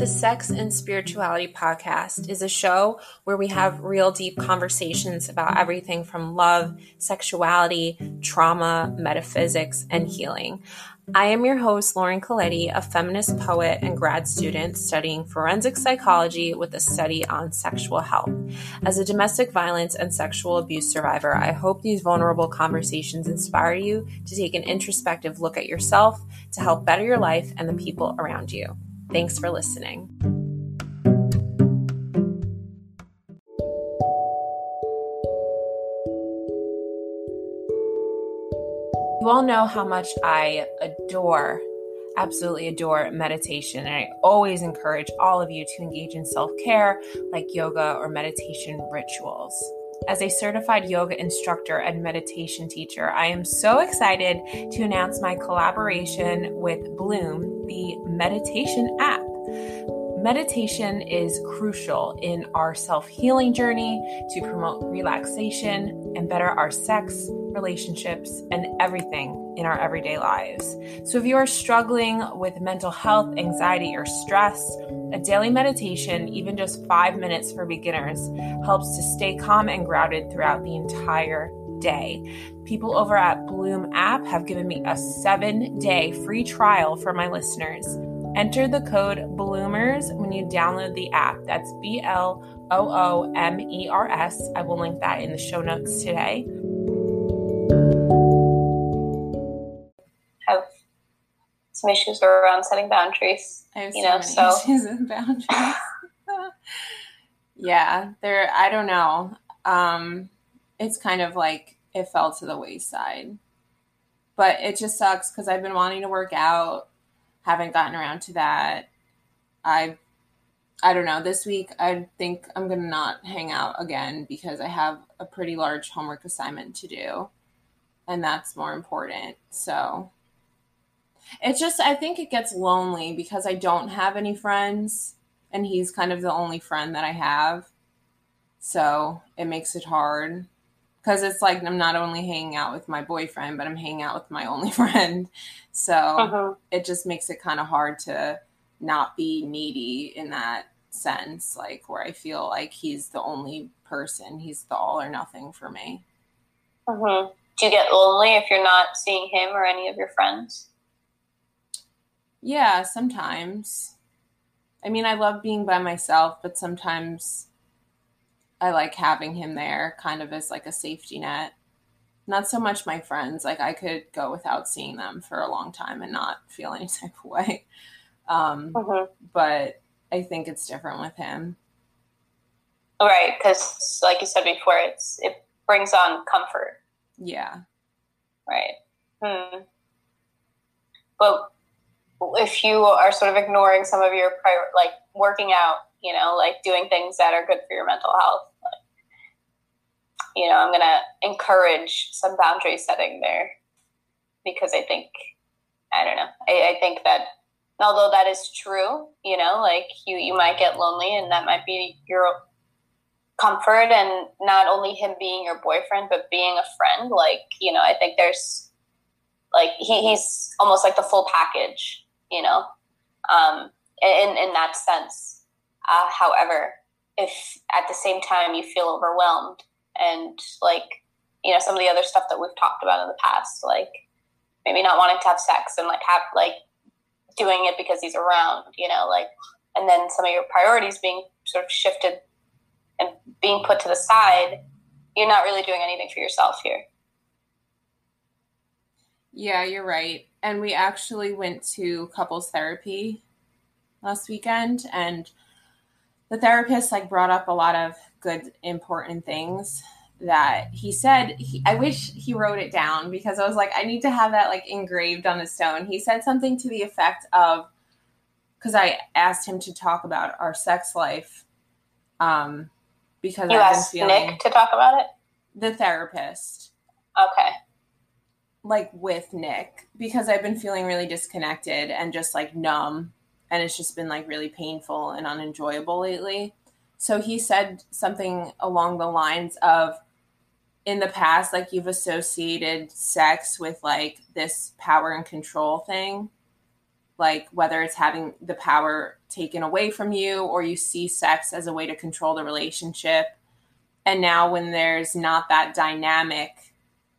The Sex and Spirituality Podcast is a show where we have real deep conversations about everything from love, sexuality, trauma, metaphysics, and healing. I am your host, Lauren Colletti, a feminist poet and grad student studying forensic psychology with a study on sexual health. As a domestic violence and sexual abuse survivor, I hope these vulnerable conversations inspire you to take an introspective look at yourself to help better your life and the people around you. Thanks for listening. You all know how much I adore, absolutely adore meditation. And I always encourage all of you to engage in self care like yoga or meditation rituals. As a certified yoga instructor and meditation teacher, I am so excited to announce my collaboration with Bloom, the meditation app. Meditation is crucial in our self healing journey to promote relaxation and better our sex, relationships, and everything in our everyday lives. So, if you are struggling with mental health, anxiety, or stress, a daily meditation, even just five minutes for beginners, helps to stay calm and grounded throughout the entire day. People over at Bloom app have given me a seven day free trial for my listeners. Enter the code Bloomers when you download the app. That's B L O O M E R S. I will link that in the show notes today. Have some issues around setting boundaries. I have You know, so so- issues and boundaries. yeah, there. I don't know. Um, it's kind of like it fell to the wayside, but it just sucks because I've been wanting to work out, haven't gotten around to that. I, I don't know. This week, I think I'm gonna not hang out again because I have a pretty large homework assignment to do, and that's more important. So it's just I think it gets lonely because I don't have any friends and he's kind of the only friend that I have. So it makes it hard because it's like I'm not only hanging out with my boyfriend, but I'm hanging out with my only friend. So Mhm. it just makes it kind of hard to not be needy in that sense, like where I feel like he's the only person, he's the all or nothing for me. Mhm. Do you get lonely if you're not seeing him or any of your friends? Yeah, sometimes. I mean, I love being by myself, but sometimes I like having him there kind of as like a safety net. Not so much my friends. Like I could go without seeing them for a long time and not feel any type of way. Um, Mhm. but I think it's different with him. Right, because like you said before, it's it brings on comfort. Yeah. Right. Hmm. But if you are sort of ignoring some of your prior, like working out, you know, like doing things that are good for your mental health, you know, I'm gonna encourage some boundary setting there because I think, I don't know, I, I think that although that is true, you know, like you you might get lonely and that might be your comfort and not only him being your boyfriend but being a friend like you know i think there's like he, he's almost like the full package you know um in in that sense. Uh, however if at the same time you feel overwhelmed and like you know some of the other stuff that we've talked about in the past like maybe not wanting to have sex and like have like doing it because he's around you know like and then some of your priorities being sort of shifted and being put to the side, you're not really doing anything for yourself here. Yeah, you're right. And we actually went to couples therapy last weekend and the therapist like brought up a lot of good important things that he said he, I wish he wrote it down because I was like I need to have that like engraved on a stone. He said something to the effect of cuz I asked him to talk about our sex life um because You I've been asked feeling Nick to talk about it? the therapist Okay. like with Nick because I've been feeling really disconnected and just like numb and it's just been like really painful and unenjoyable lately. So he said something along the lines of in the past like you've associated sex with like this power and control thing like whether it's having the power taken away from you or you see sex as a way to control the relationship. And now when there's not that dynamic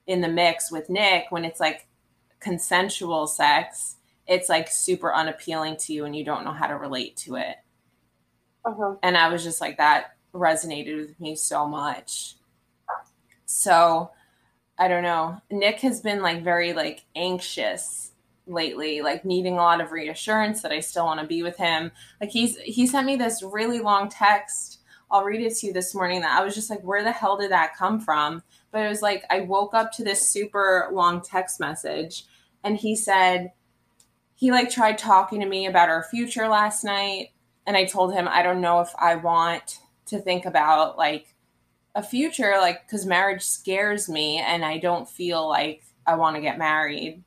in the mix with Nick, when it's like consensual sex, it's like super unappealing to you and you don't know how to relate to it. Uh-huh. And I was just like, that resonated with me so much. So I don't know. Nick has been like very like anxious lately, like needing a lot of reassurance that I still want to be with him. Like he's he sent me this really long text. I'll read it to you this morning that I was just like, where the hell did that come from? But it was like I woke up to this super long text message and he said he like tried talking to me about our future last night and I told him I don't know if I want to think about like a future like cuz marriage scares me and I don't feel like I want to get married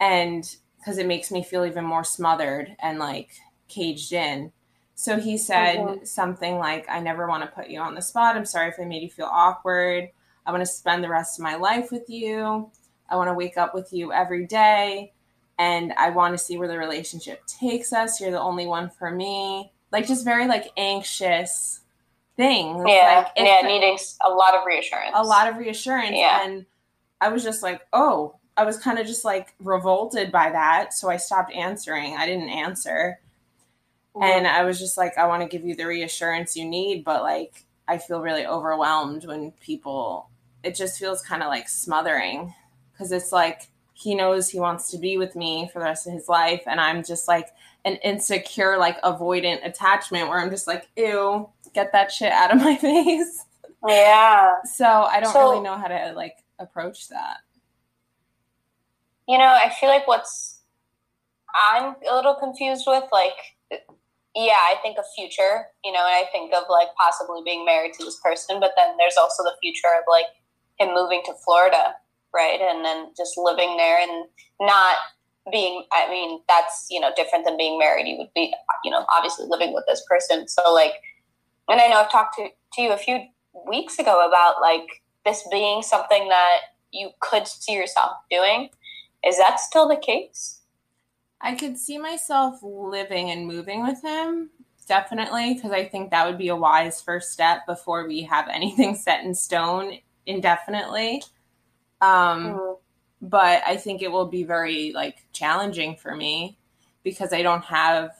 and because it makes me feel even more smothered and like caged in. So he said mm-hmm. something like, I never want to put you on the spot. I'm sorry if I made you feel awkward. I want to spend the rest of my life with you. I want to wake up with you every day. And I want to see where the relationship takes us. You're the only one for me. Like, just very like anxious things. Yeah. Like, yeah. Needing a lot of reassurance. A lot of reassurance. Yeah. And I was just like, oh, I was kind of just like revolted by that. So I stopped answering. I didn't answer. Mm-hmm. And I was just like, I want to give you the reassurance you need, but like, I feel really overwhelmed when people, it just feels kind of like smothering because it's like he knows he wants to be with me for the rest of his life. And I'm just like an insecure, like avoidant attachment where I'm just like, ew, get that shit out of my face. Yeah. So I don't so, really know how to like approach that. You know, I feel like what's I'm a little confused with, like, yeah, I think of future, you know, and I think of like possibly being married to this person, but then there's also the future of like him moving to Florida, right? And then just living there and not being, I mean, that's, you know, different than being married. You would be, you know, obviously living with this person. So, like, and I know I've talked to, to you a few weeks ago about like this being something that you could see yourself doing is that still the case? I could see myself living and moving with him, definitely, because I think that would be a wise first step before we have anything set in stone indefinitely. Um, mm-hmm. But I think it will be very like challenging for me because I don't have,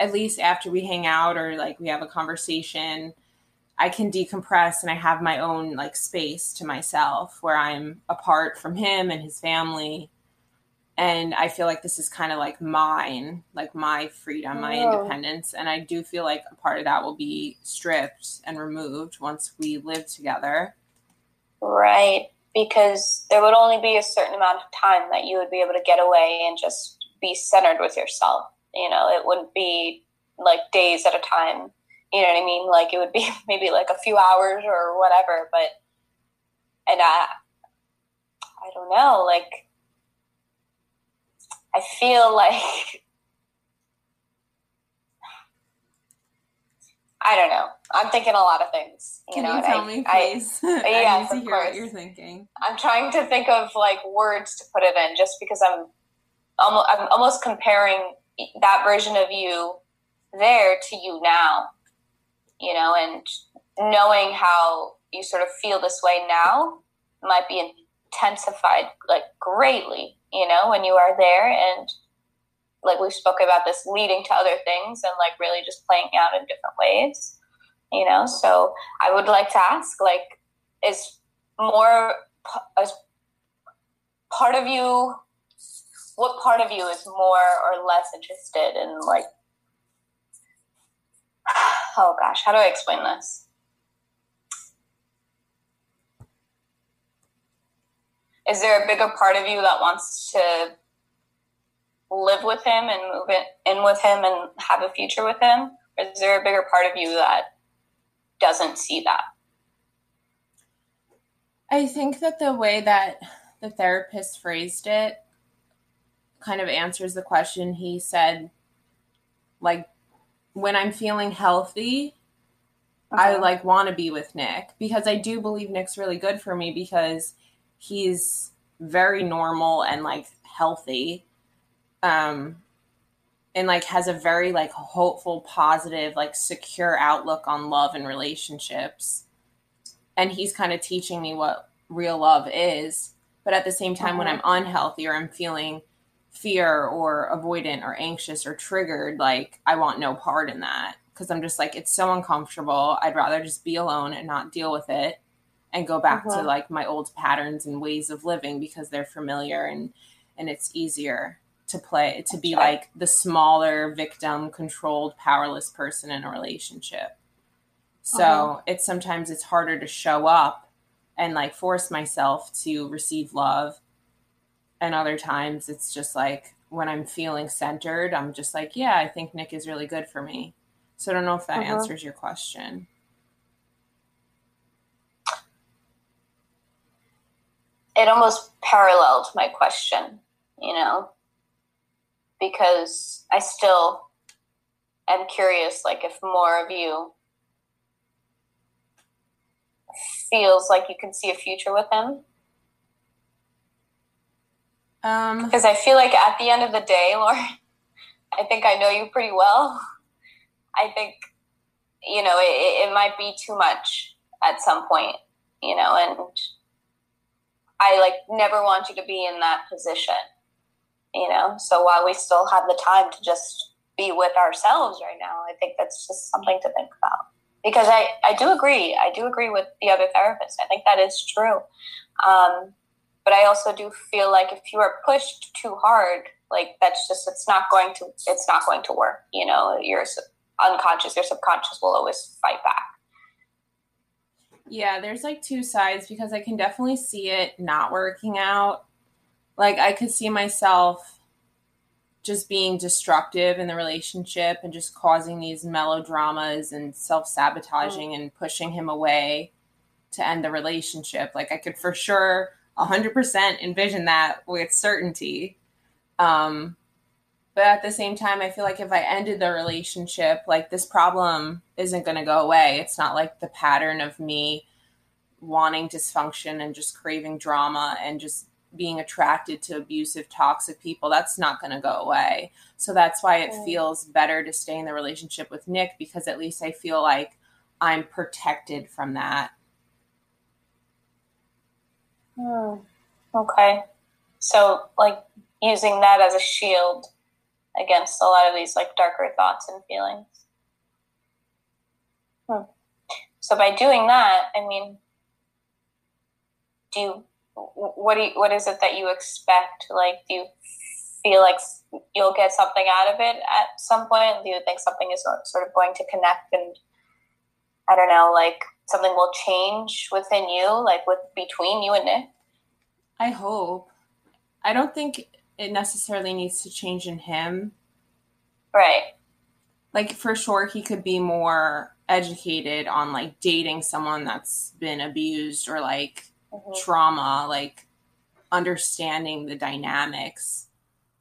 at least after we hang out or like we have a conversation, I can decompress and I have my own like space to myself where I'm apart from him and his family and I feel like this is kind of like mine, like my freedom, my oh. independence, and I do feel like a part of that will be stripped and removed once we live together. Right, because there would only be a certain amount of time that you would be able to get away and just be centered with yourself. You know, it wouldn't be like days at a time. You know what I mean? Like it would be maybe like a few hours or whatever, but and I I don't know, like I feel like I don't know. I'm thinking a lot of things. You Can know, you tell I, me, please? I, yes, I need to hear course. what you're thinking. I'm trying to think of like words to put it in, just because I'm almost I'm almost comparing that version of you there to you now. You know, and knowing how you sort of feel this way now might be intensified like greatly you know, when you are there and like we spoke about this leading to other things and like really just playing out in different ways, you know. So I would like to ask, like, is more as part of you, what part of you is more or less interested in like, oh gosh, how do I explain this? is there a bigger part of you that wants to live with him and move in with him and have a future with him? Or is there a bigger part of you that doesn't see that? I think that the way that the therapist phrased it kind of answers the question. He said, like, when I'm feeling healthy, okay. I like want to be with Nick because I do believe Nick's really good for me because he's very normal and like healthy. Um, and like has a very like hopeful, positive, like secure outlook on love and relationships. And he's kind of teaching me what real love is. But at the same time, when Mhm. I'm unhealthy or I'm feeling fear or avoidant or anxious or triggered, like I want no part in that because I'm just like, it's so uncomfortable. I'd rather just be alone and not deal with it and go back to Mhm. like my old patterns and ways of living because they're familiar and and it's easier to play to be like the smaller victim controlled powerless person in a relationship so Mhm. it's sometimes it's harder to show up and like force myself to receive love and other times it's just like when i'm feeling centered i'm just like yeah i think nick is really good for me so i don't know if that Mhm. answers your question it almost paralleled my question, you know, because I still am curious, like, if more of you feels like you can see a future with him. Um Because I feel like at the end of the day, Lauren, I think I know you pretty well. I think, you know, it, it might be too much at some point, you know, and I like never want you to be in that position, you know. So while we still have the time to just be with ourselves right now, I think that's just something to think about. Because I, I do agree. I do agree with the other therapist. I think that is true. Um, but I also do feel like if you are pushed too hard, like that's just it's not going to it's not going to work. You know, your unconscious, your subconscious will always fight back. Yeah, there's like two sides because I can definitely see it not working out. Like I could see myself just being destructive in the relationship and just causing these melodramas and self-sabotaging mm. and pushing him away to end the relationship. Like I could for sure 100% envision that with certainty. Um but at the same time, I feel like if I ended the relationship, like this problem isn't going to go away. It's not like the pattern of me wanting dysfunction and just craving drama and just being attracted to abusive, toxic people. That's not going to go away. So that's why it feels better to stay in the relationship with Nick because at least I feel like I'm protected from that. Hmm. Okay. So, like, using that as a shield against a lot of these, like, darker thoughts and feelings. Hmm. So, by doing that, I mean, do you, what do you, what is it that you expect? Like, do you feel like you'll get something out of it at some point? Do you think something is sort of going to connect and, I don't know, like, something will change within you, like, with between you and Nick? I hope. I don't think it necessarily needs to change in him. Right. Like for sure he could be more educated on like dating someone that's been abused or like Mhm. trauma, like understanding the dynamics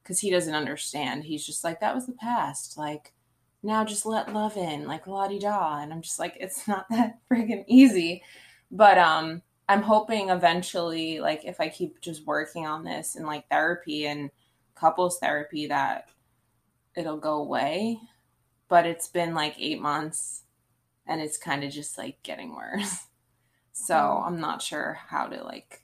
cuz he doesn't understand. He's just like that was the past. Like now just let love in, like la di da. And I'm just like it's not that friggin' easy. But um I'm hoping eventually, like if I keep just working on this and like therapy and couples therapy, that it'll go away. But it's been like eight months and it's kind of just like getting worse. So Mm. I'm not sure how to like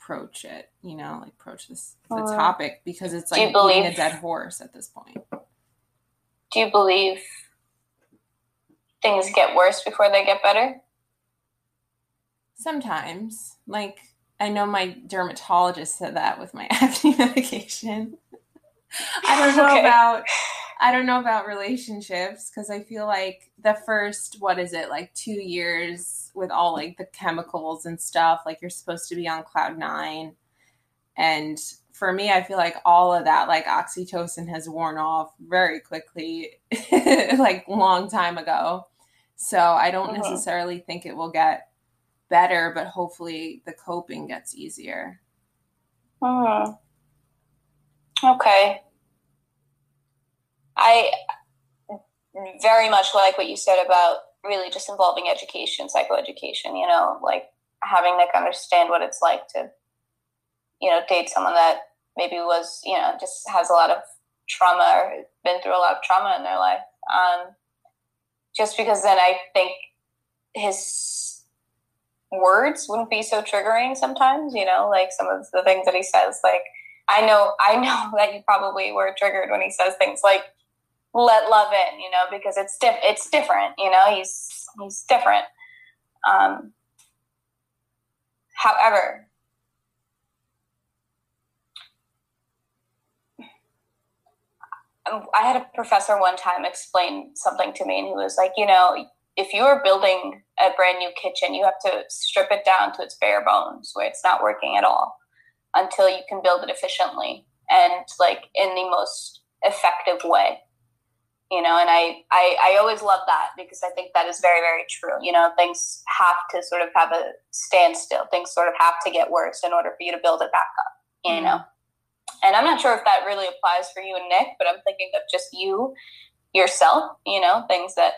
approach it, you know, like approach this the topic because it's like being a dead horse at this point. Do you believe things get worse before they get better? Sometimes, like I know my dermatologist said that with my acne medication. I don't know Okay. about I don't know about relationships because I feel like the first what is it like 2 years with all like the chemicals and stuff like you're supposed to be on cloud 9 and for me I feel like all of that like oxytocin has worn off very quickly like long time ago. So I don't Mhm. necessarily think it will get better but hopefully the coping gets easier. Hmm. Okay. I very much like what you said about really just involving education, psychoeducation, you know, like having Nick understand what it's like to, you know, date someone that maybe was, you know, just has a lot of trauma or been through a lot of trauma in their life. Um, just because then I think his words wouldn't be so triggering sometimes, you know, like some of the things that he says, like, I know, I know that you probably were triggered when he says things like, let love in, you know, because it's diff- it's different, you know, he's, he's different. Um, however, I had a professor one time explain something to me, and he was like, you know, if you are building a brand new kitchen, you have to strip it down to its bare bones, where it's not working at all, until you can build it efficiently and like in the most effective way. You know, and I, I, I always love that because I think that is very, very true. You know, things have to sort of have a standstill. Things sort of have to get worse in order for you to build it back up. You mm-hmm. know and I'm not sure if that really applies for you and Nick, but I'm thinking of just you yourself, you know, things that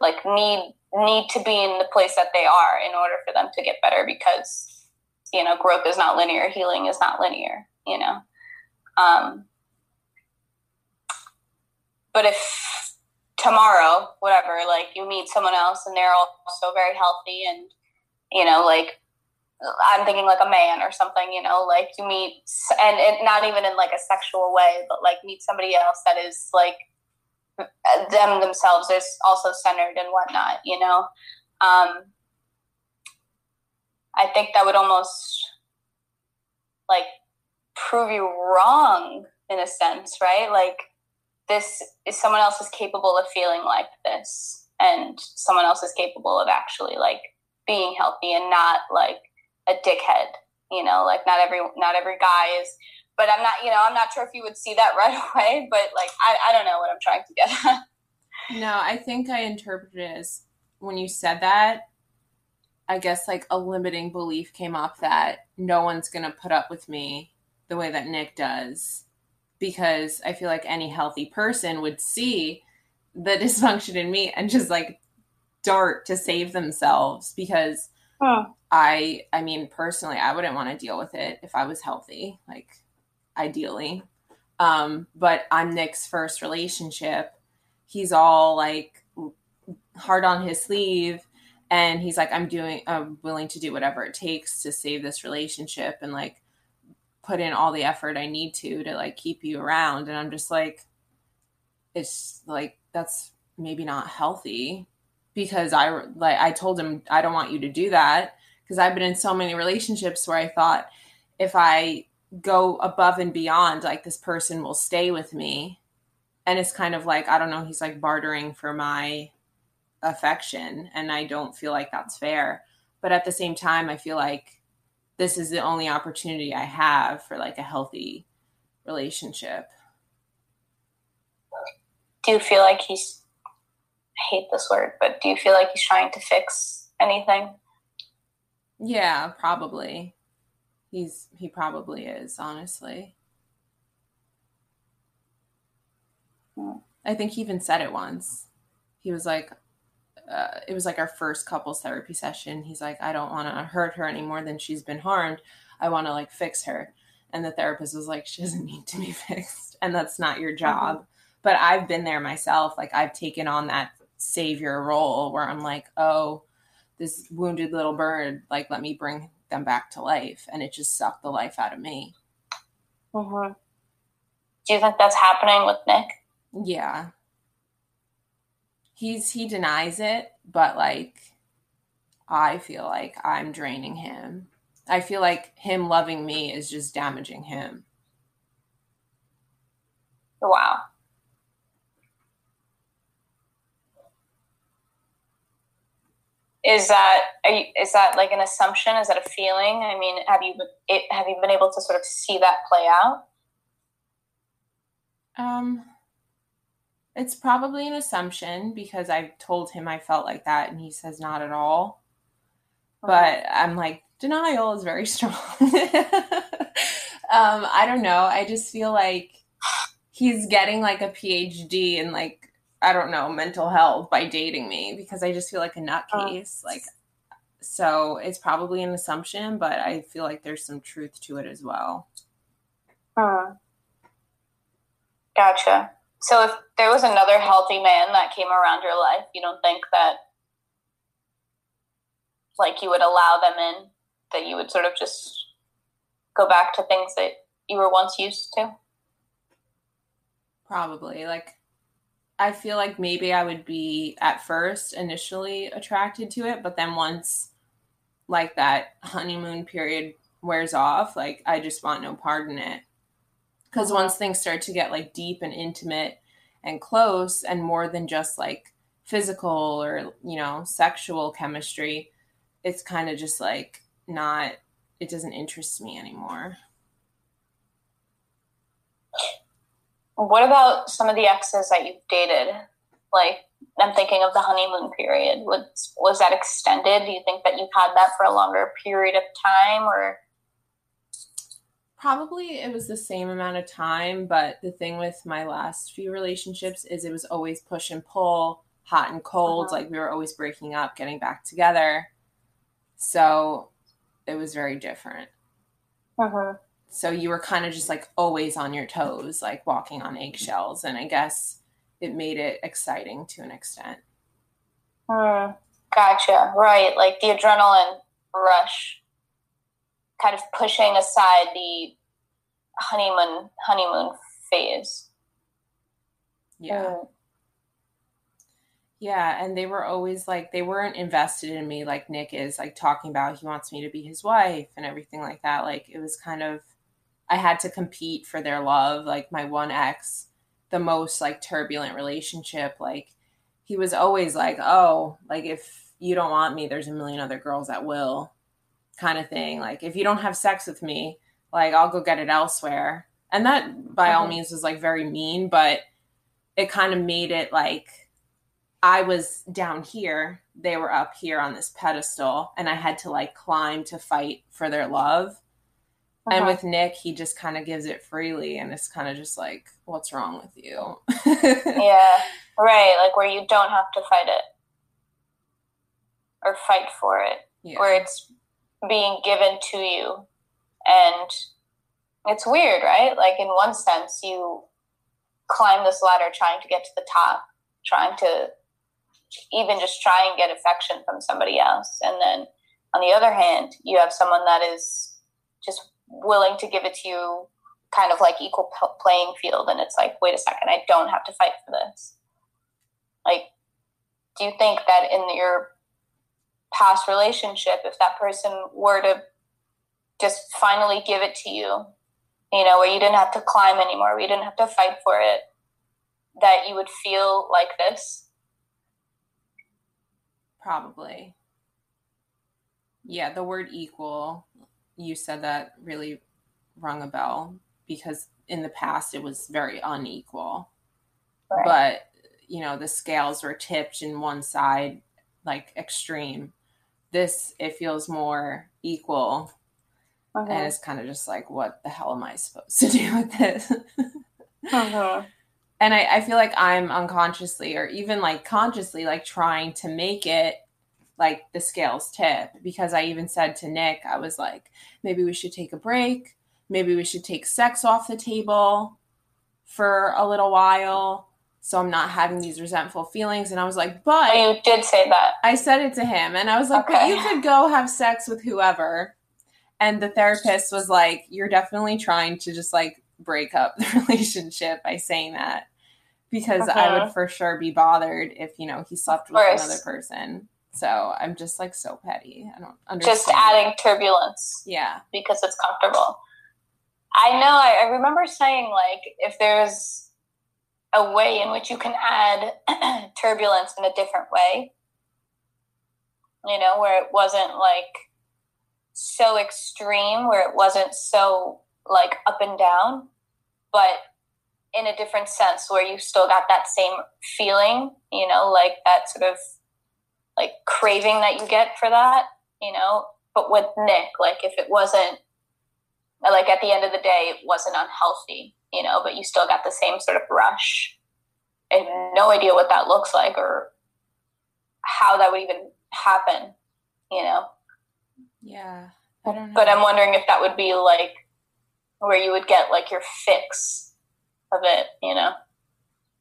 like need need to be in the place that they are in order for them to get better because you know growth is not linear healing is not linear you know. Um, but if tomorrow whatever like you meet someone else and they're also very healthy and you know like I'm thinking like a man or something, you know, like you meet, and it, not even in like a sexual way, but like meet somebody else that is like them themselves is also centered and whatnot, you know. Um, I think that would almost like prove you wrong in a sense, right? Like this is someone else is capable of feeling like this, and someone else is capable of actually like being healthy and not like a dickhead. You know, like not every not every guy is. But I'm not, you know, I'm not sure if you would see that right away. But like, I, I don't know what I'm trying to get at. No, I think I interpreted it as when you said that. I guess like a limiting belief came up that no one's gonna put up with me the way that Nick does because I feel like any healthy person would see the dysfunction in me and just like dart to save themselves because huh. I I mean personally I wouldn't want to deal with it if I was healthy, like ideally. Um, but I'm Nick's first relationship. He's all like hard on his sleeve and he's like I'm doing I'm willing to do whatever it takes to save this relationship and like put in all the effort I need to to like keep you around and I'm just like it's like that's maybe not healthy because I like I told him I don't want you to do that because I've been in so many relationships where I thought if I go above and beyond, like this person will stay with me. And it's kind of like, I don't know, he's like bartering for my affection. And I don't feel like that's fair. But at the same time, I feel like this is the only opportunity I have for like a healthy relationship. Do you feel like he's, hate this word, but do you feel like he's trying to fix anything? Yeah, probably. He's he probably is, honestly. I think he even said it once. He was like, uh, it was like our first couples therapy session. He's like, I don't want to hurt her any more than she's been harmed. I want to like fix her. And the therapist was like, she doesn't need to be fixed. And that's not your job. Mm-hmm. But I've been there myself. Like, I've taken on that savior role where I'm like, oh, this wounded little bird like let me bring them back to life. And it just sucked the life out of me. Mm-hmm. do you think that's happening with nick? Yeah. He's he denies it but like i feel like i'm draining him. I feel like him loving me is just damaging him. Wow is that you, is that like an assumption? Is that a feeling? I mean have you it, have you been able to sort of see that play out? Um it's probably an assumption because i told him i felt like that and he says not at all. But i'm like denial is very strong. Um i don't know. I just feel like he's getting like a phd in like I don't know, mental health by dating me because I just feel like a nutcase. Oh. Like, so it's probably an assumption, but I feel like there's some truth to it as well. Uh, Gotcha. So if there was another healthy man that came around your life, you don't think that like you would allow them in, that you would sort of just go back to things that you were once used to? Probably. Like I feel like maybe I would be at first initially attracted to it, but then once like that honeymoon period wears off, like I just want no part in it. Because uh-huh. once things start to get like deep and intimate and close and more than just like physical or, you know, sexual chemistry, it's kind of just like not, it doesn't interest me anymore. What about some of the exes that you've dated? Like, I'm thinking of the honeymoon period. Was was that extended? Do you think that you've had that for a longer period of time, or Probably it was the same amount of time, but the thing with my last few relationships is it was always push and pull, hot and cold. Uh-huh. Like we were always breaking up, getting back together. So it was very different. Uh-huh. So you were kind of just like always on your toes, like walking on eggshells. And I guess it made it exciting to an extent. Hmm. Gotcha. Right. Like the adrenaline rush kind of pushing aside the honeymoon honeymoon phase. Yeah. Mm. Yeah, and they were always like they weren't invested in me like Nick is like talking about he wants me to be his wife and everything like that. Like it was kind of I had to compete for their love. Like my one ex, the most like turbulent relationship, like he was always like, "Oh, like if you don't want me, there's a million other girls that will." kind of thing. Like if you don't have sex with me, like I'll go get it elsewhere. And that by all mm-hmm. means was like very mean, but it kind of made it like I was down here, they were up here on this pedestal, and I had to like climb to fight for their love. Uh-huh. And with Nick, he just kind of gives it freely, and it's kind of just like, what's wrong with you? yeah, right. Like where you don't have to fight it or fight for it, yeah. where it's being given to you. And it's weird, right? Like, in one sense, you climb this ladder trying to get to the top, trying to even just try and get affection from somebody else. And then on the other hand, you have someone that is just willing to give it to you kind of like equal playing field. And it's like, wait a second, I don't have to fight for this. Like, do you think that in your past relationship if that person were to just finally give it to you you know where you didn't have to climb anymore where you didn't have to fight for it that you would feel like this probably yeah the word equal you said that really rung a bell because in the past it was very unequal right. but you know the scales were tipped in one side like extreme this it feels more equal okay. and it's kind of just like what the hell am i supposed to do with this uh-huh. and I, I feel like i'm unconsciously or even like consciously like trying to make it like the scales tip because i even said to nick i was like maybe we should take a break maybe we should take sex off the table for a little while so I'm not having these resentful feelings. And I was like, but oh, you did say that. I said it to him, and I was like, okay. but you could go have sex with whoever. And the therapist was like, you're definitely trying to just like break up the relationship by saying that because uh-huh. I would uh-huh. for sure be bothered if you know he slept with another person. So I'm just like so petty. I don't understand. Just adding turbulence. Yeah. Because it's comfortable. I know. I, I remember saying like if there's a way in which you can add turbulence in a different way. You know, where it wasn't like so extreme, where it wasn't so like up and down, but in a different sense where you still got that same feeling, you know, like that sort of like craving that you get for that, you know. But with Nick, like if it wasn't like at the end of the day, it wasn't unhealthy you know, but you still got the same sort of rush. I have no idea what that looks like or how that would even happen, you know? Yeah. I don't know. But I'm wondering if that would be like where you would get like your fix of it, you know,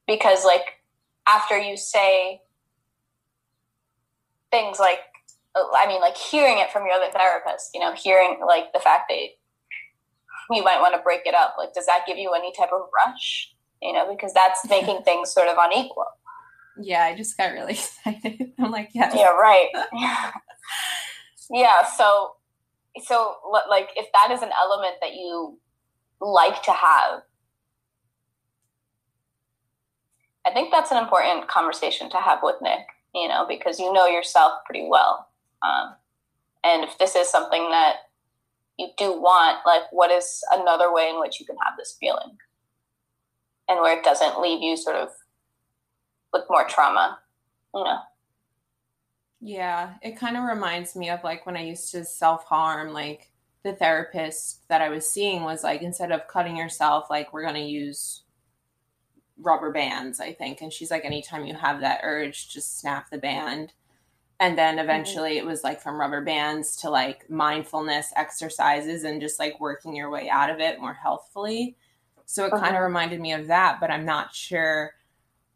because like after you say things like, I mean, like hearing it from your other therapist, you know, hearing like the fact that you might want to break it up, like, does that give you any type of rush? You know, because that's making things sort of unequal. Yeah, I just got really excited. I'm like, yeah. Yeah, right. yeah, yeah. so so like if that is an element that you like to have I think that's an important conversation to have with Nick, you know, because you know yourself pretty well. Um, and if this is something that you do want, like, what is another way in which you can have this feeling? And where it doesn't leave you sort of with more trauma, you know? Yeah, it kind of reminds me of like when I used to self harm, like the therapist that I was seeing was like, instead of cutting yourself, like, we're going to use rubber bands, I think. And she's like, anytime you have that urge, just snap the band. And then mm-hmm. eventually mm-hmm. it was like from rubber bands to like mindfulness exercises and just like working your way out of it more healthfully. So it uh-huh. kind of reminded me of that, but I'm not sure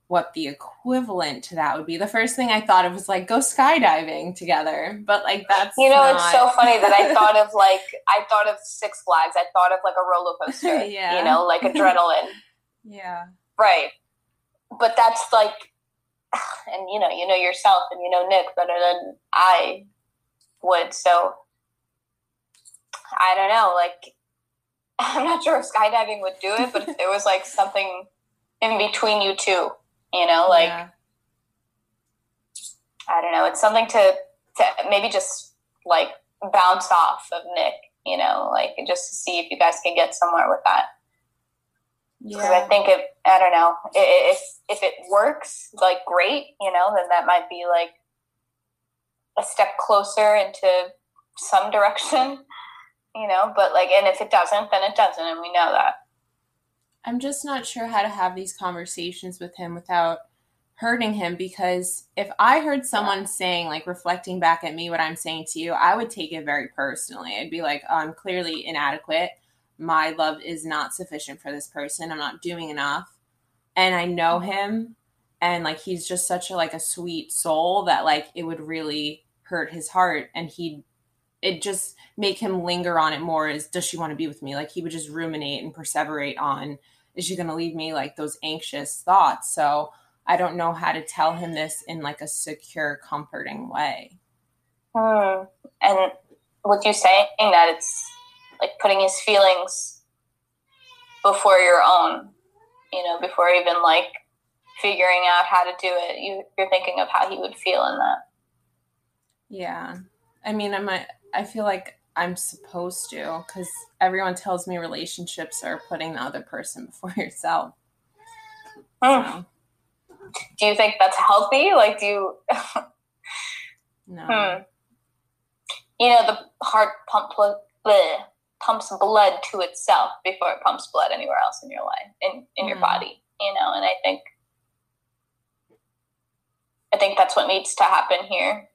what the equivalent to that would be. The first thing I thought of was like go skydiving together, but like that's you know not... it's so funny that I thought of like I thought of Six Flags, I thought of like a roller coaster, yeah, you know, like adrenaline. yeah, right. But that's like, and you know, you know yourself, and you know Nick better than I would. So I don't know, like I'm not sure if skydiving would do it, but if there was like something in between you two you know like yeah. i don't know it's something to to maybe just like bounce off of nick you know like just to see if you guys can get somewhere with that because yeah. i think if i don't know if if it works like great you know then that might be like a step closer into some direction you know but like and if it doesn't then it doesn't and we know that I'm just not sure how to have these conversations with him without hurting him because if I heard someone saying, like, reflecting back at me what I'm saying to you, I would take it very personally. I'd be like, oh, I'm clearly inadequate. My love is not sufficient for this person. I'm not doing enough. And I know mm-hmm. him and like he's just such a like a sweet soul that like it would really hurt his heart and he'd it just make him linger on it more is does she want to be with me? Like he would just ruminate and perseverate on is she going to leave me? Like those anxious thoughts. So i don't know how to tell him this in like a secure comforting way. Hmm. and with you saying that it's like putting his feelings before your own you know before even like figuring out how to do it you, you're thinking of how he would feel in that yeah i mean i'm a, i feel like I'm supposed to because everyone tells me relationships are putting the other person before yourself. Hmm. So. Do you think that's healthy? Like, do you? no. Hmm. You know, the heart pump bleh, pumps blood to itself before it pumps blood anywhere else in your life, in in mm. your hmm. body. You know, and I think, I think that's what needs to happen here.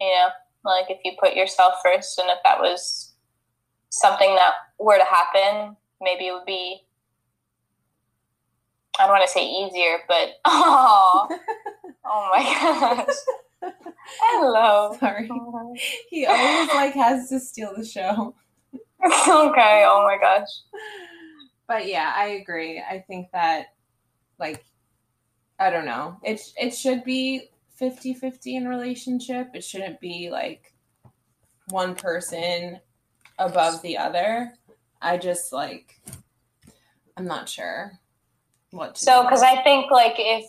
You know like if you put yourself first, and if that was something that were to happen, maybe it would be. I don't want to say easier, but oh, oh my gosh. Hello. Sorry. He always like has to steal the show. okay. Oh my gosh. But yeah, I agree. I think that like I don't know. It it should be 50 50 in relationship. It shouldn't be like one person above the other. I just like, I'm not sure what So, because I think like if,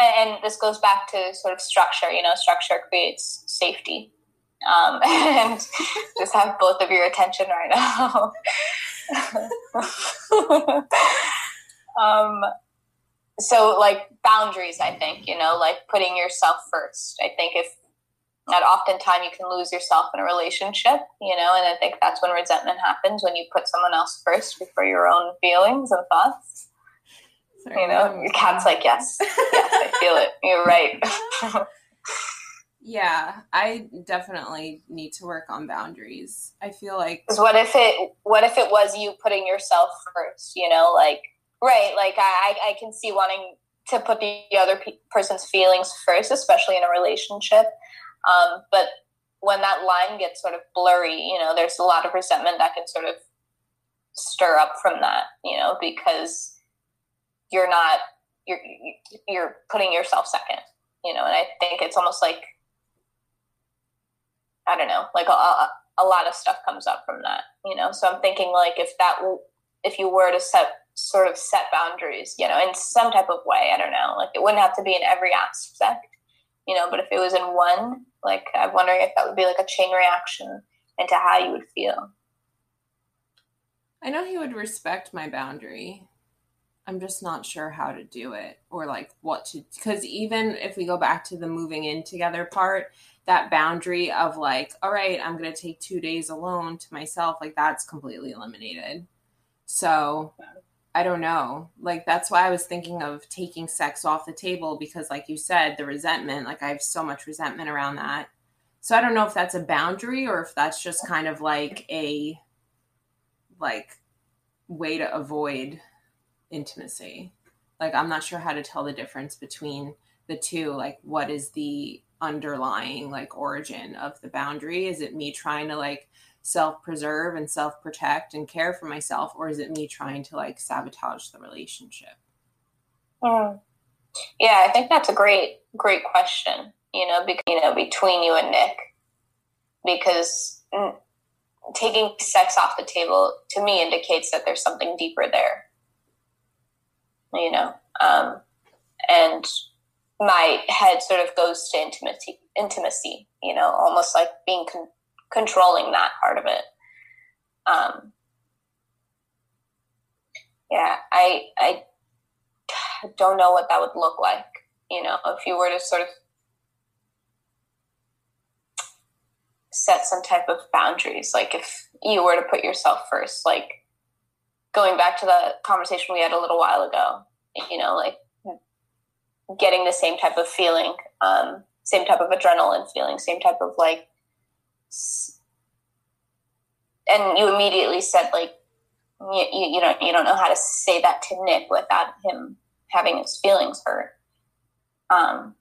and this goes back to sort of structure, you know, structure creates safety. Um, and just have both of your attention right now. um, so like boundaries i think you know like putting yourself first. I think if at oftentimes you can lose yourself in a relationship you know and i think that's when resentment happens when you put someone else first before your own feelings and thoughts. Sorry, you know your cat's like yes yes i feel it. You're right yeah i definitely need to work on boundaries i feel like what if it what if it was you putting yourself first you know like right. Like I, I can see wanting to put the other pe- person's feelings first, especially in a relationship. Um, but when that line gets sort of blurry, you know, there's a lot of resentment that can sort of stir up from that, you know, because you're not you're you're putting yourself second, you know, and I think it's almost like I don't know, like a, a lot of stuff comes up from that, you know. So I'm thinking like if that if you were to set sort of set boundaries, you know, in some type of way, I don't know, like it wouldn't have to be in every aspect, you know, but if it was in one, like I'm wondering if that would be like a chain reaction into how you would feel. I know he would respect my boundary. I'm just not sure how to do it or like what to because even if we go back to the moving in together part, that boundary of like, all right, I'm gonna take two days alone to myself, like that's completely eliminated. So I don't know. Like that's why I was thinking of taking sex off the table because like you said, the resentment, like I have so much resentment around that. So I don't know if that's a boundary or if that's just kind of like a like way to avoid intimacy. Like I'm not sure how to tell the difference between the two. Like what is the underlying like origin of the boundary? Is it me trying to like self-preserve and self-protect and care for myself or is it me trying to like sabotage the relationship? Mm. Yeah, I think that's a great great question, you know, because, you know, between you and Nick because mm, taking sex off the table to me indicates that there's something deeper there you know um, and my head sort of goes to intimacy intimacy you know almost like being con- controlling that part of it um, yeah i i don't know what that would look like you know if you were to sort of set some type of boundaries. Like if you were to put yourself first, like going back to the conversation we had a little while ago, you know, like getting the same type of feeling, um, same type of adrenaline feeling, same type of like, and you immediately said like, you, you, you don't you don't know how to say that to Nick without him having his feelings hurt. Um,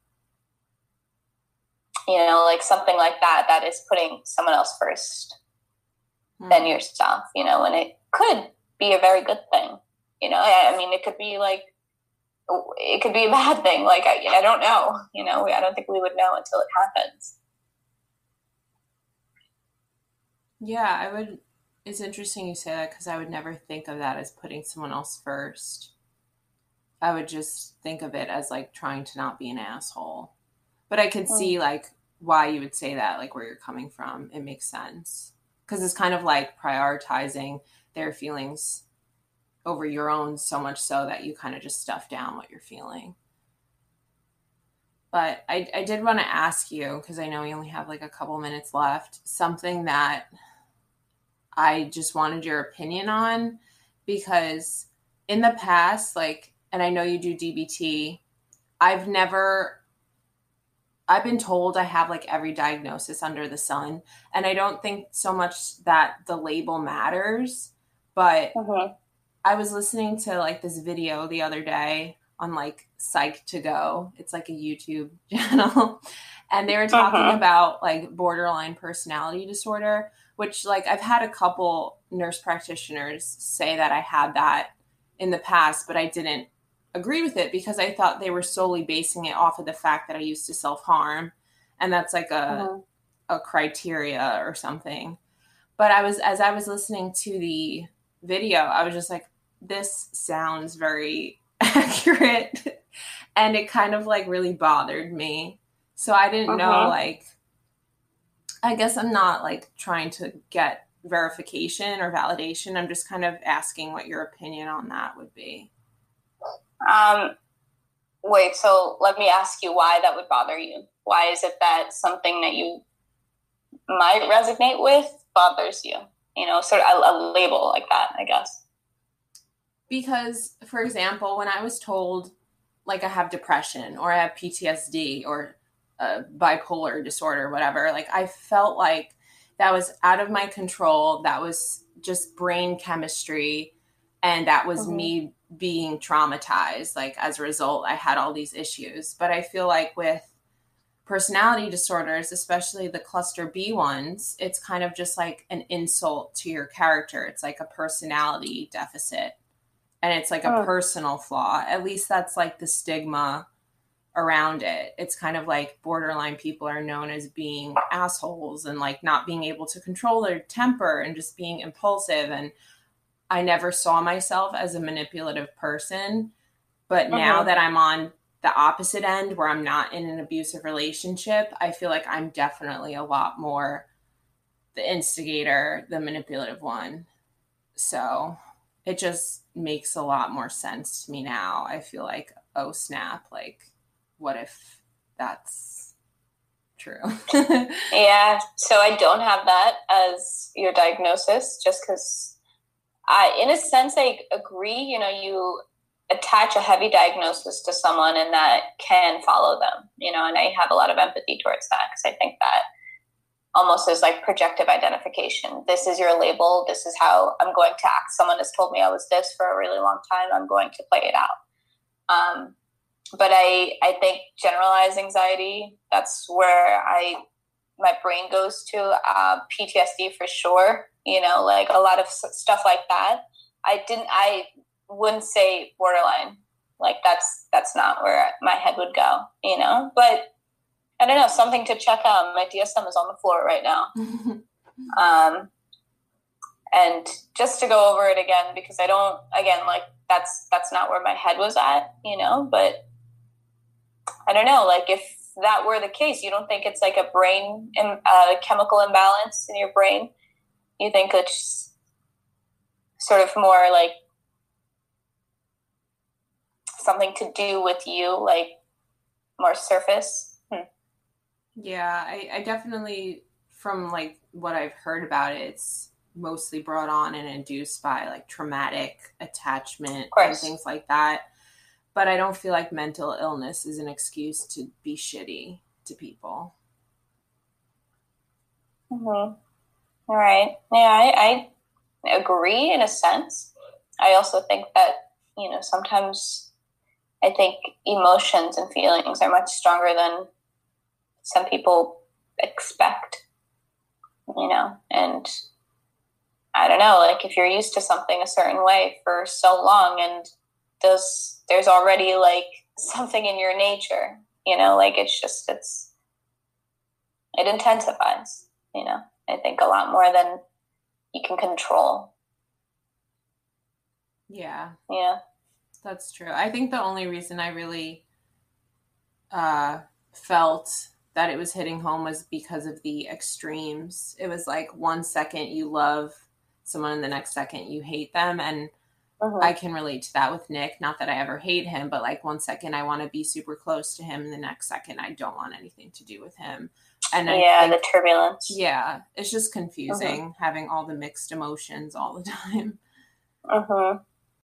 you know like something like that that is putting someone else first mm. than yourself you know and it could be a very good thing you know i, I mean it could be like it could be a bad thing. Like I, I don't know you know i don't think we would know until it happens. Yeah i would it's interesting you say that because i would never think of that as putting someone else first. I would just think of it as like trying to not be an asshole. But i could mm. see like why you would say that, like where you're coming from. It makes sense. Because it's kind of like prioritizing their feelings over your own so much so that you kind of just stuff down what you're feeling. But I, I did want to ask you, because I know we only have like a couple minutes left, something that I just wanted your opinion on because in the past, like, and I know you do DBT, I've never I've been told I have like every diagnosis under the sun. And I don't think so much that the label matters, but mm-hmm. I was listening to like this video the other day on like Psych2Go. It's like a YouTube channel. and they were talking uh-huh. about like borderline personality disorder, which like I've had a couple nurse practitioners say that I had that in the past, but I didn't agree with it because I thought they were solely basing it off of the fact that I used to self harm, and that's like a uh-huh. a criteria or something. But I was as I was listening to the video, I was just like, this sounds very accurate, and it kind of like really bothered me. So I didn't uh-huh. know like. I guess I'm not like trying to get verification or validation. I'm just kind of asking what your opinion on that would be. Um, wait, so let me ask you why that would bother you. Why is it that something that you might resonate with bothers you? You know, sort of a, a label like that, I guess. Because, for example, when I was told, like, I have depression or I have PTSD or a bipolar disorder, whatever, like, I felt like that was out of my control. That was just brain chemistry. And that was mm-hmm. me being traumatized like as a result i had all these issues but i feel like with personality disorders especially the cluster b ones it's kind of just like an insult to your character it's like a personality deficit and it's like a oh. personal flaw at least that's like the stigma around it it's kind of like borderline people are known as being assholes and like not being able to control their temper and just being impulsive and I never saw myself as a manipulative person. But now uh-huh. that I'm on the opposite end where I'm not in an abusive relationship, I feel like I'm definitely a lot more the instigator, the manipulative one. So it just makes a lot more sense to me now. I feel like, oh snap, like what if that's true? yeah. So I don't have that as your diagnosis just because I, in a sense, I agree. You know, you attach a heavy diagnosis to someone and that can follow them, you know, and I have a lot of empathy towards that because I think that almost as like projective identification. This is your label. This is how I'm going to act. Someone has told me I was this for a really long time. I'm going to play it out. Um, but I, I think generalized anxiety, that's where I, my brain goes to uh, PTSD for sure you know, like a lot of stuff like that. I didn't, I wouldn't say borderline. Like that's, that's not where my head would go, you know, but I don't know, something to check out. My DSM is on the floor right now. um, and just to go over it again, because I don't, again, like that's, that's not where my head was at, you know, but I don't know, like if that were the case, you don't think it's like a brain, a uh, chemical imbalance in your brain you think it's sort of more like something to do with you, like more surface? Yeah, I, I definitely, from like what I've heard about it, it's mostly brought on and induced by like traumatic attachment and things like that. But I don't feel like mental illness is an excuse to be shitty to people. Mm-hmm. All right. Yeah, I, I agree in a sense. I also think that, you know, sometimes I think emotions and feelings are much stronger than some people expect, you know, and I don't know, like if you're used to something a certain way for so long and those, there's already like something in your nature, you know, like it's just, it's, it intensifies, you know. I think a lot more than you can control. Yeah. Yeah. That's true. I think the only reason I really uh, felt that it was hitting home was because of the extremes. It was like one second you love someone and the next second you hate them. And uh-huh. I can relate to that with Nick. Not that I ever hate him, but like one second I want to be super close to him, and the next second I don't want anything to do with him and yeah, think, the turbulence. Yeah, it's just confusing uh-huh. having all the mixed emotions all the time. Uh-huh.